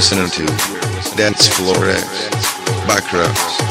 listening to Dance Floor X by Crows.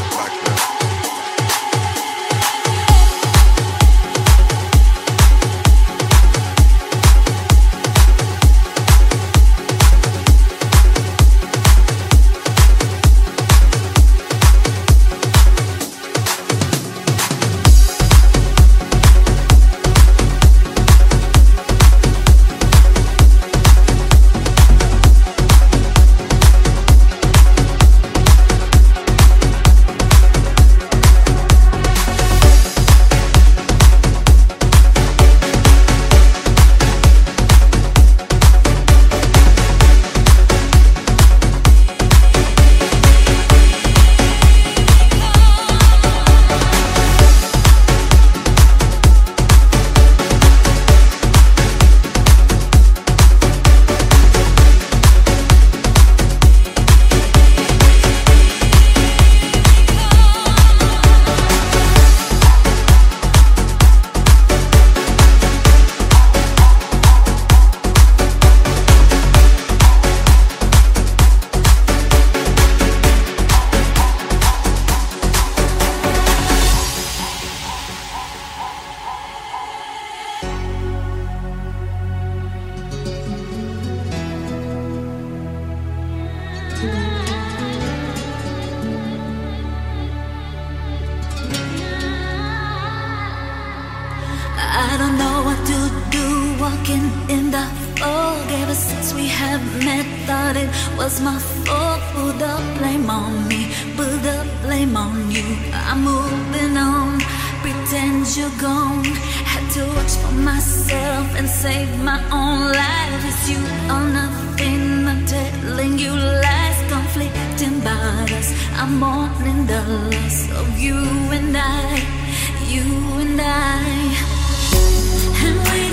It's my fault, put the blame on me, put the blame on you. I'm moving on, pretend you're gone. Had to watch for myself and save my own life. It's you or nothing, I'm telling you lies, conflicting battles. I'm mourning the loss of you and I, you and I. And we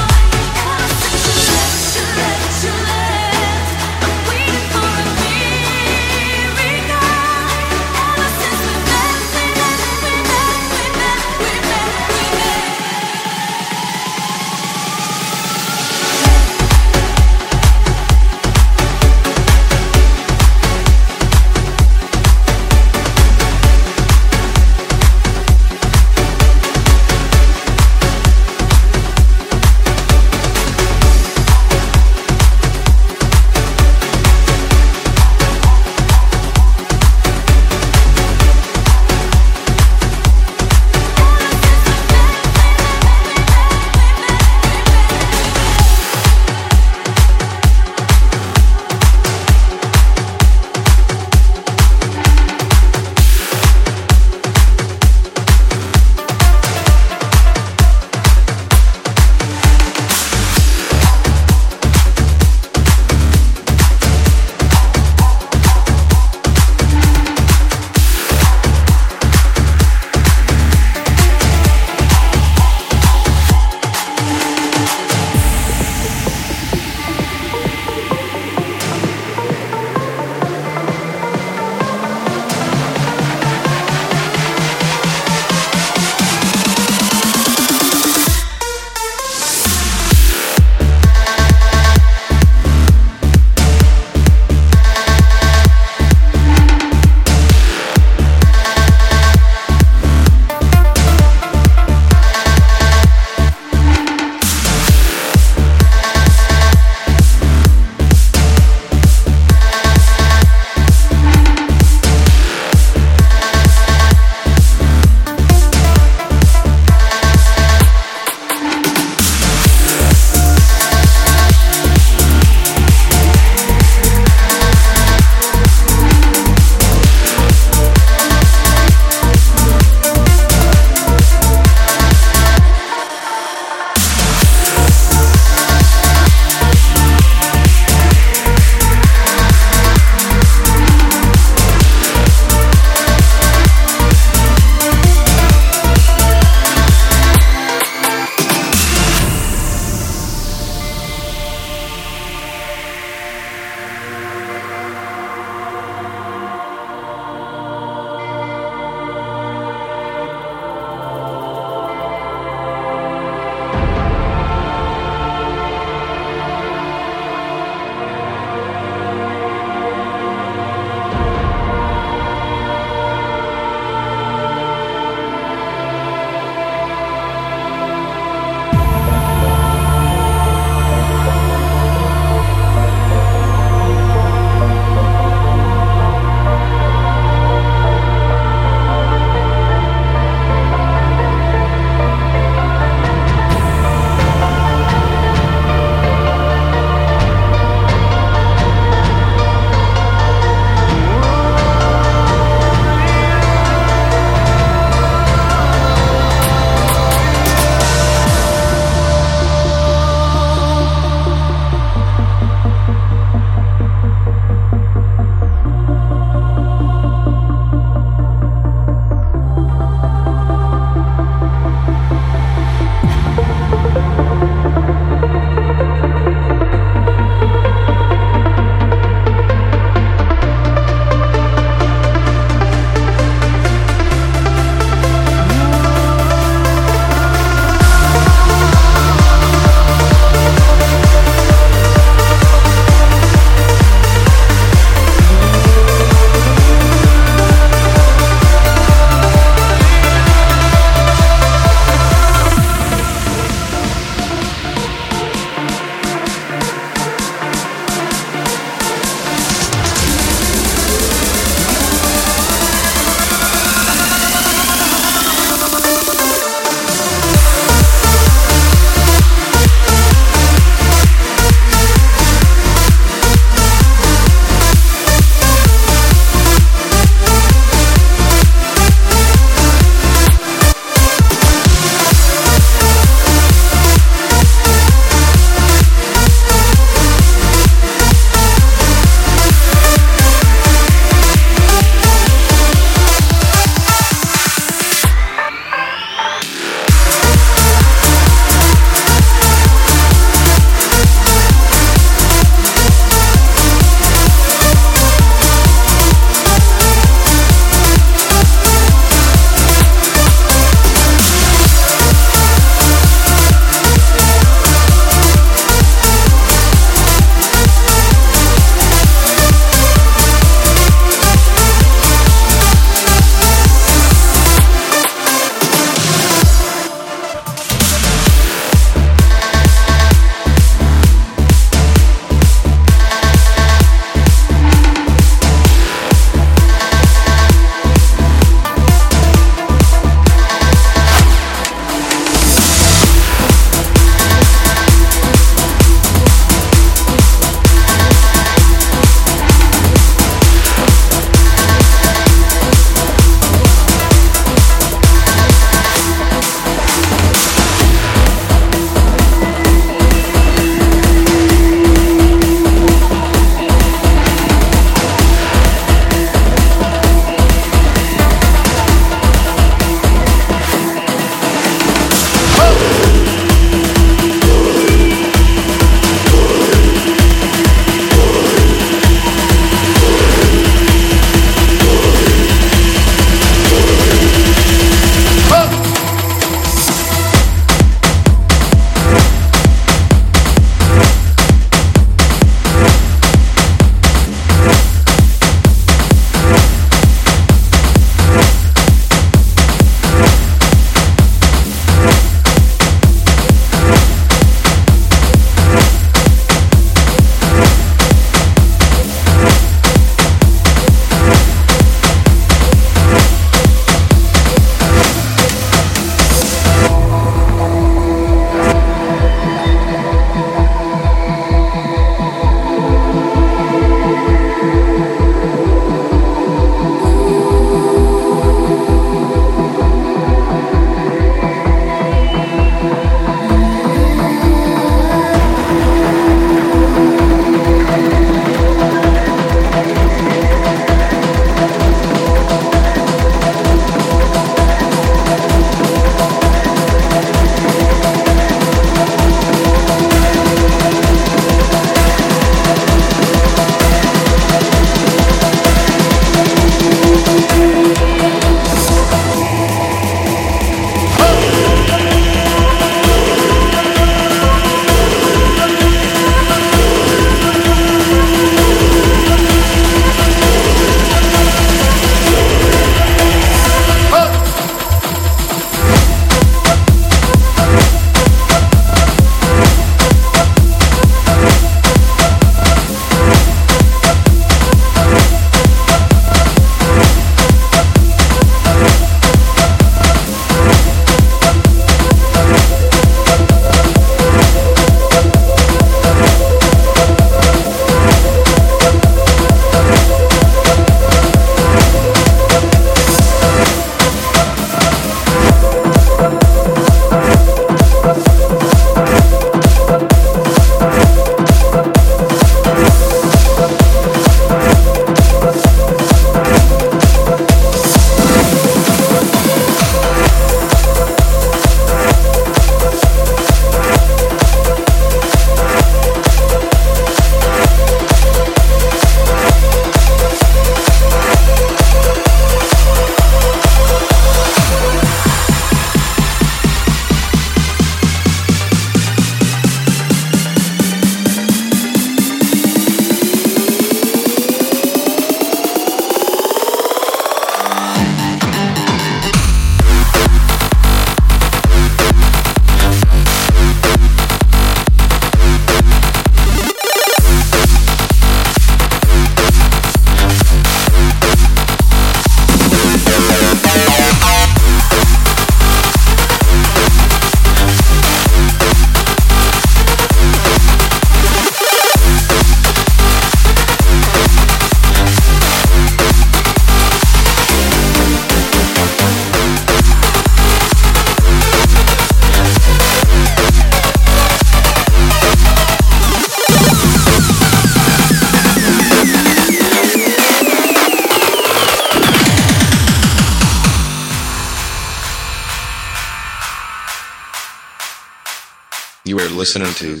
listening to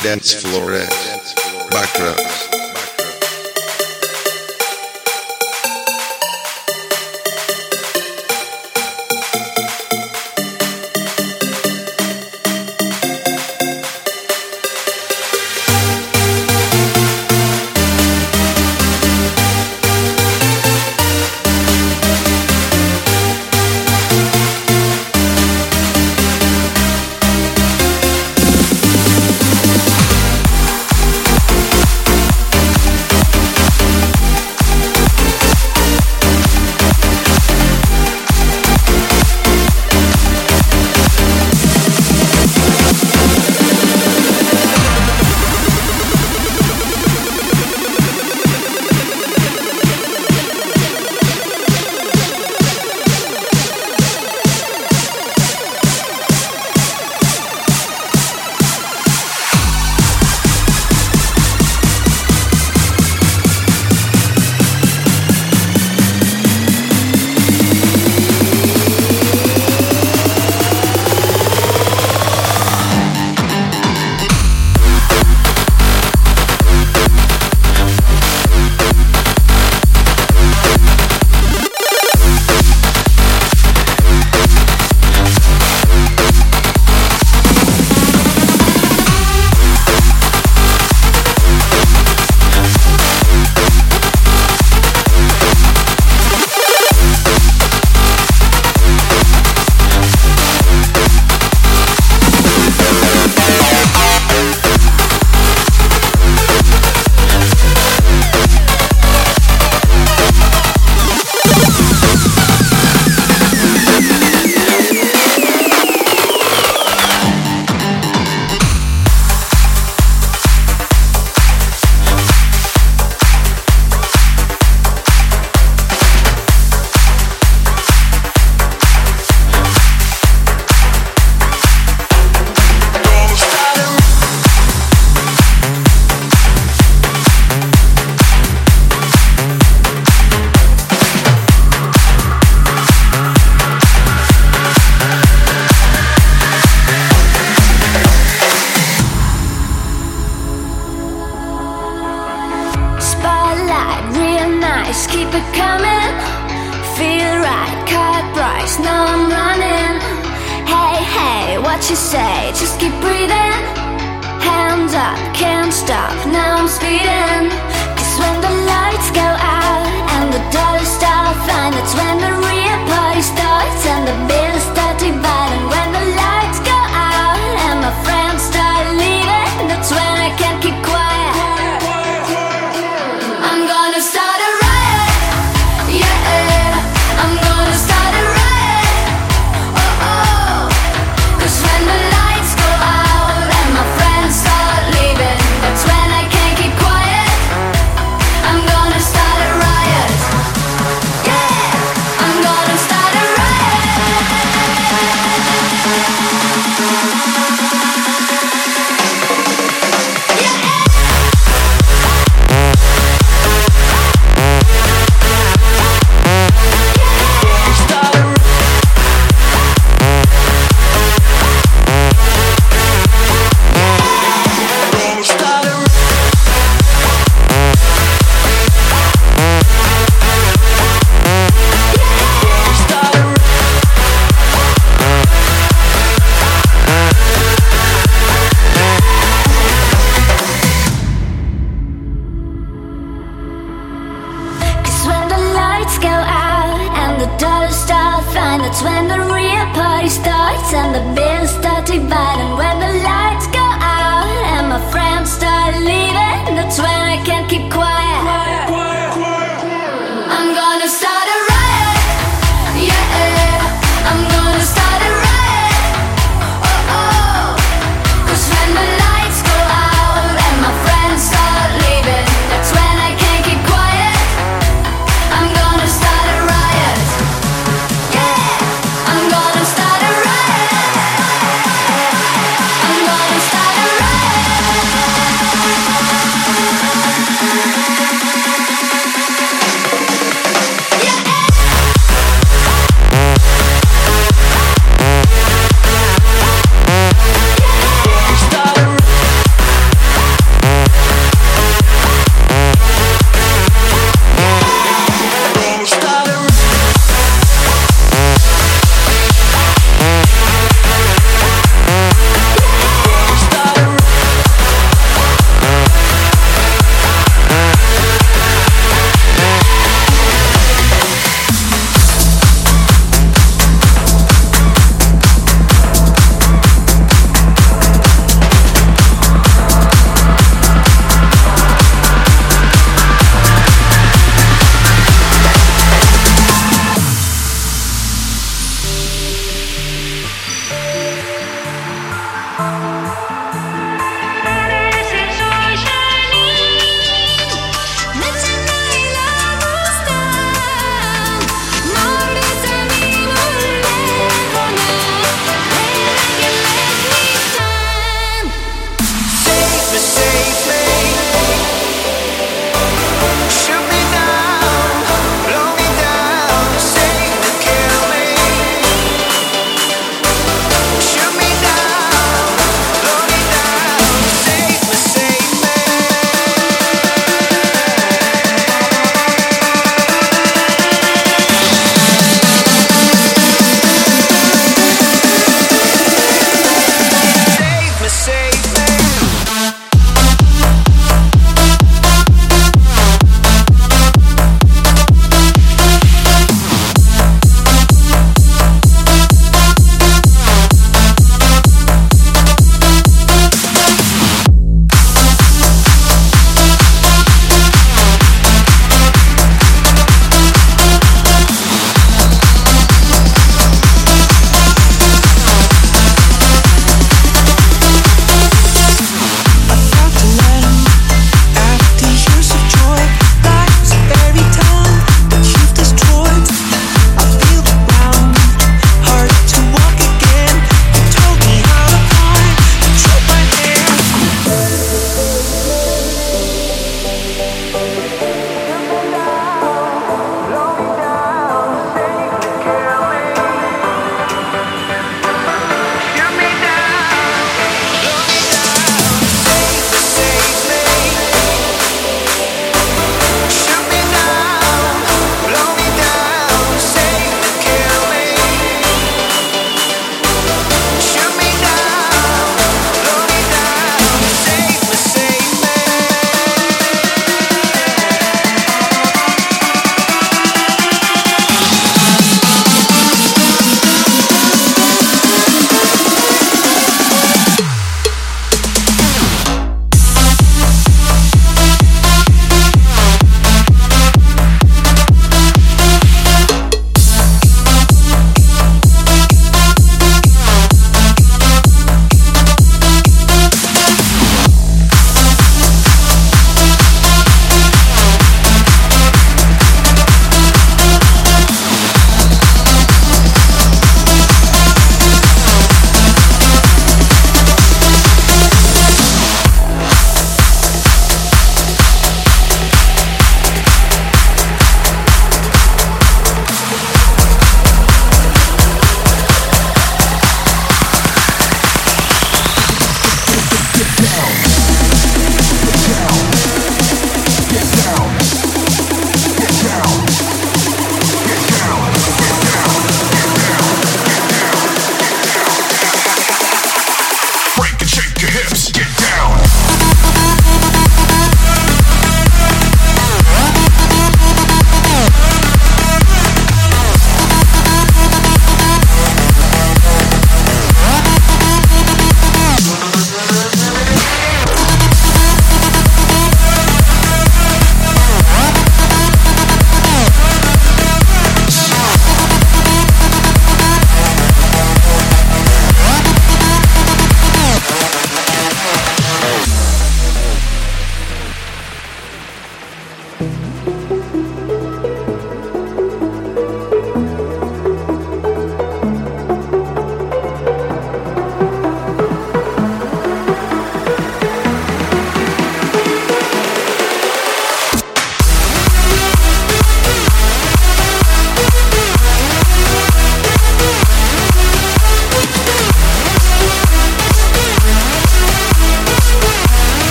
Dance Floor X.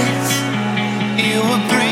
eyes, you were breathing.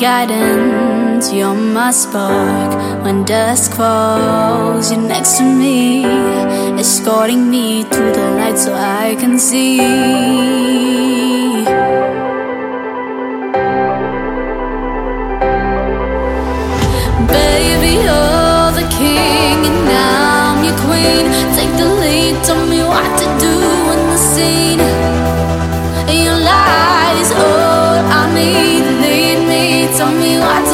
guidance. You're my spark when dusk falls. You're next to me, escorting me to the light so I can see. Baby, you're the king, and I'm your queen. Take the lead, tell me what to do in the scene. tell me what.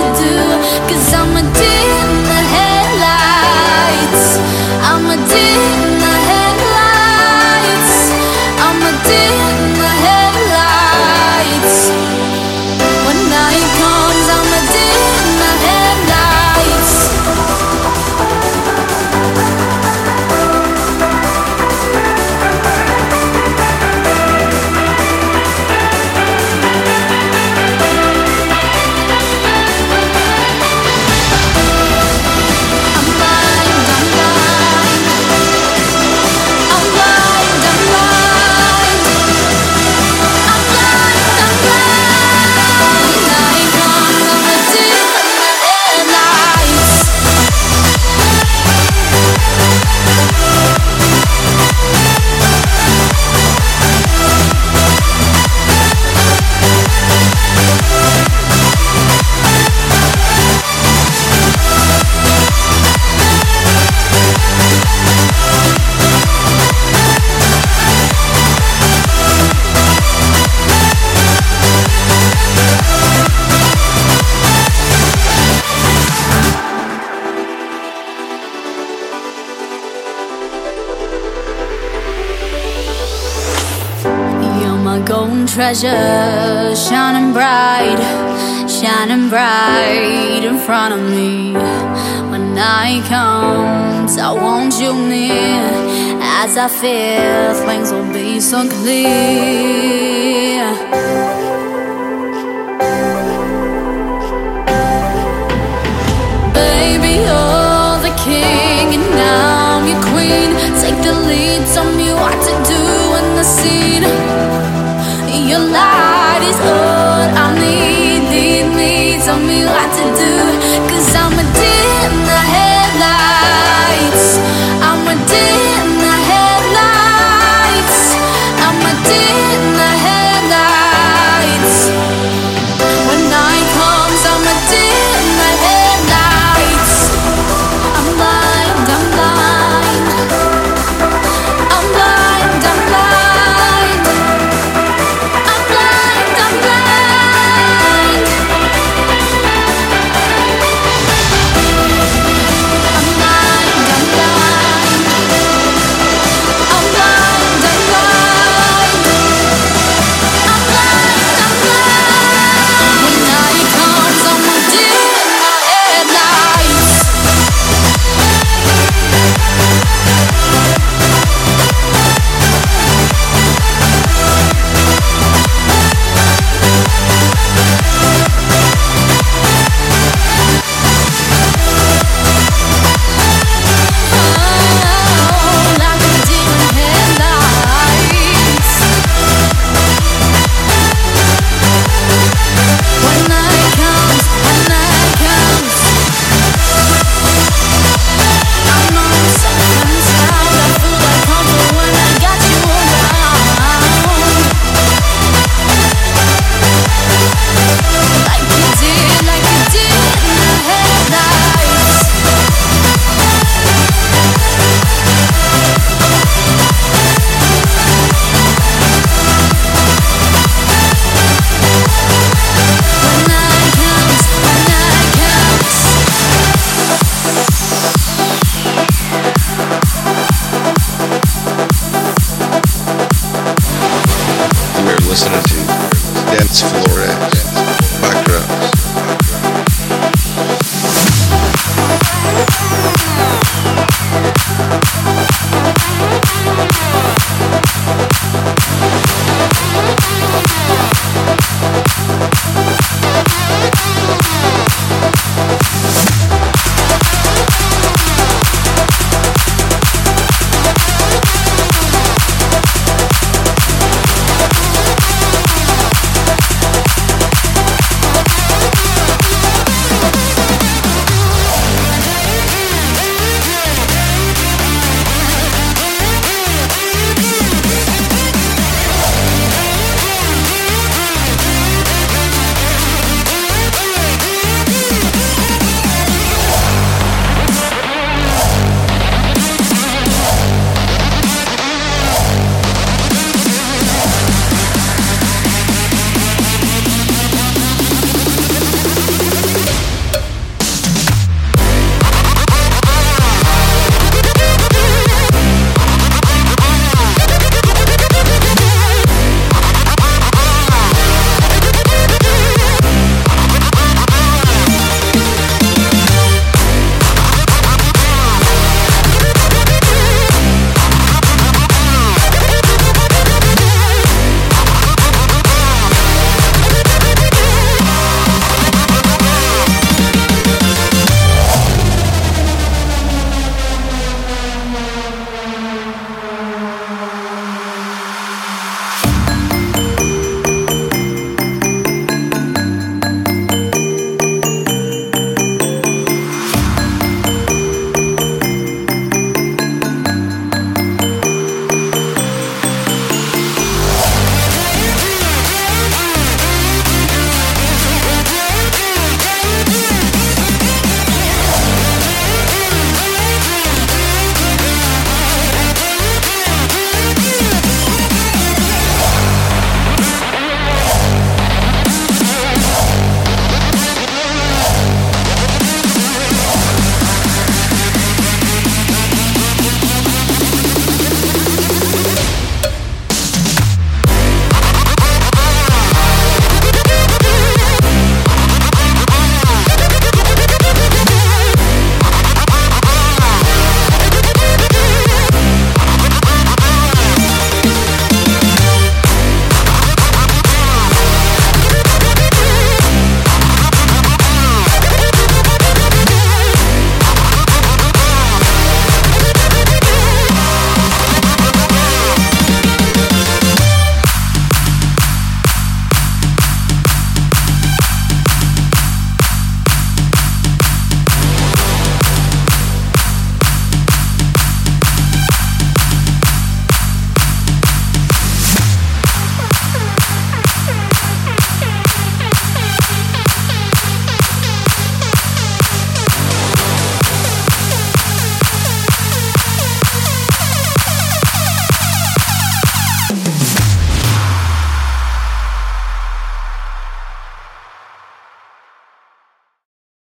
hidden treasure shining bright, shining bright in front of me. When night comes, I want you near. As I fear, things will be so clear. Baby, you're the king and I'm your queen. take the lead, tell me what to do in the scene your light is all I need. Tell me what to do, cause I'm a demon.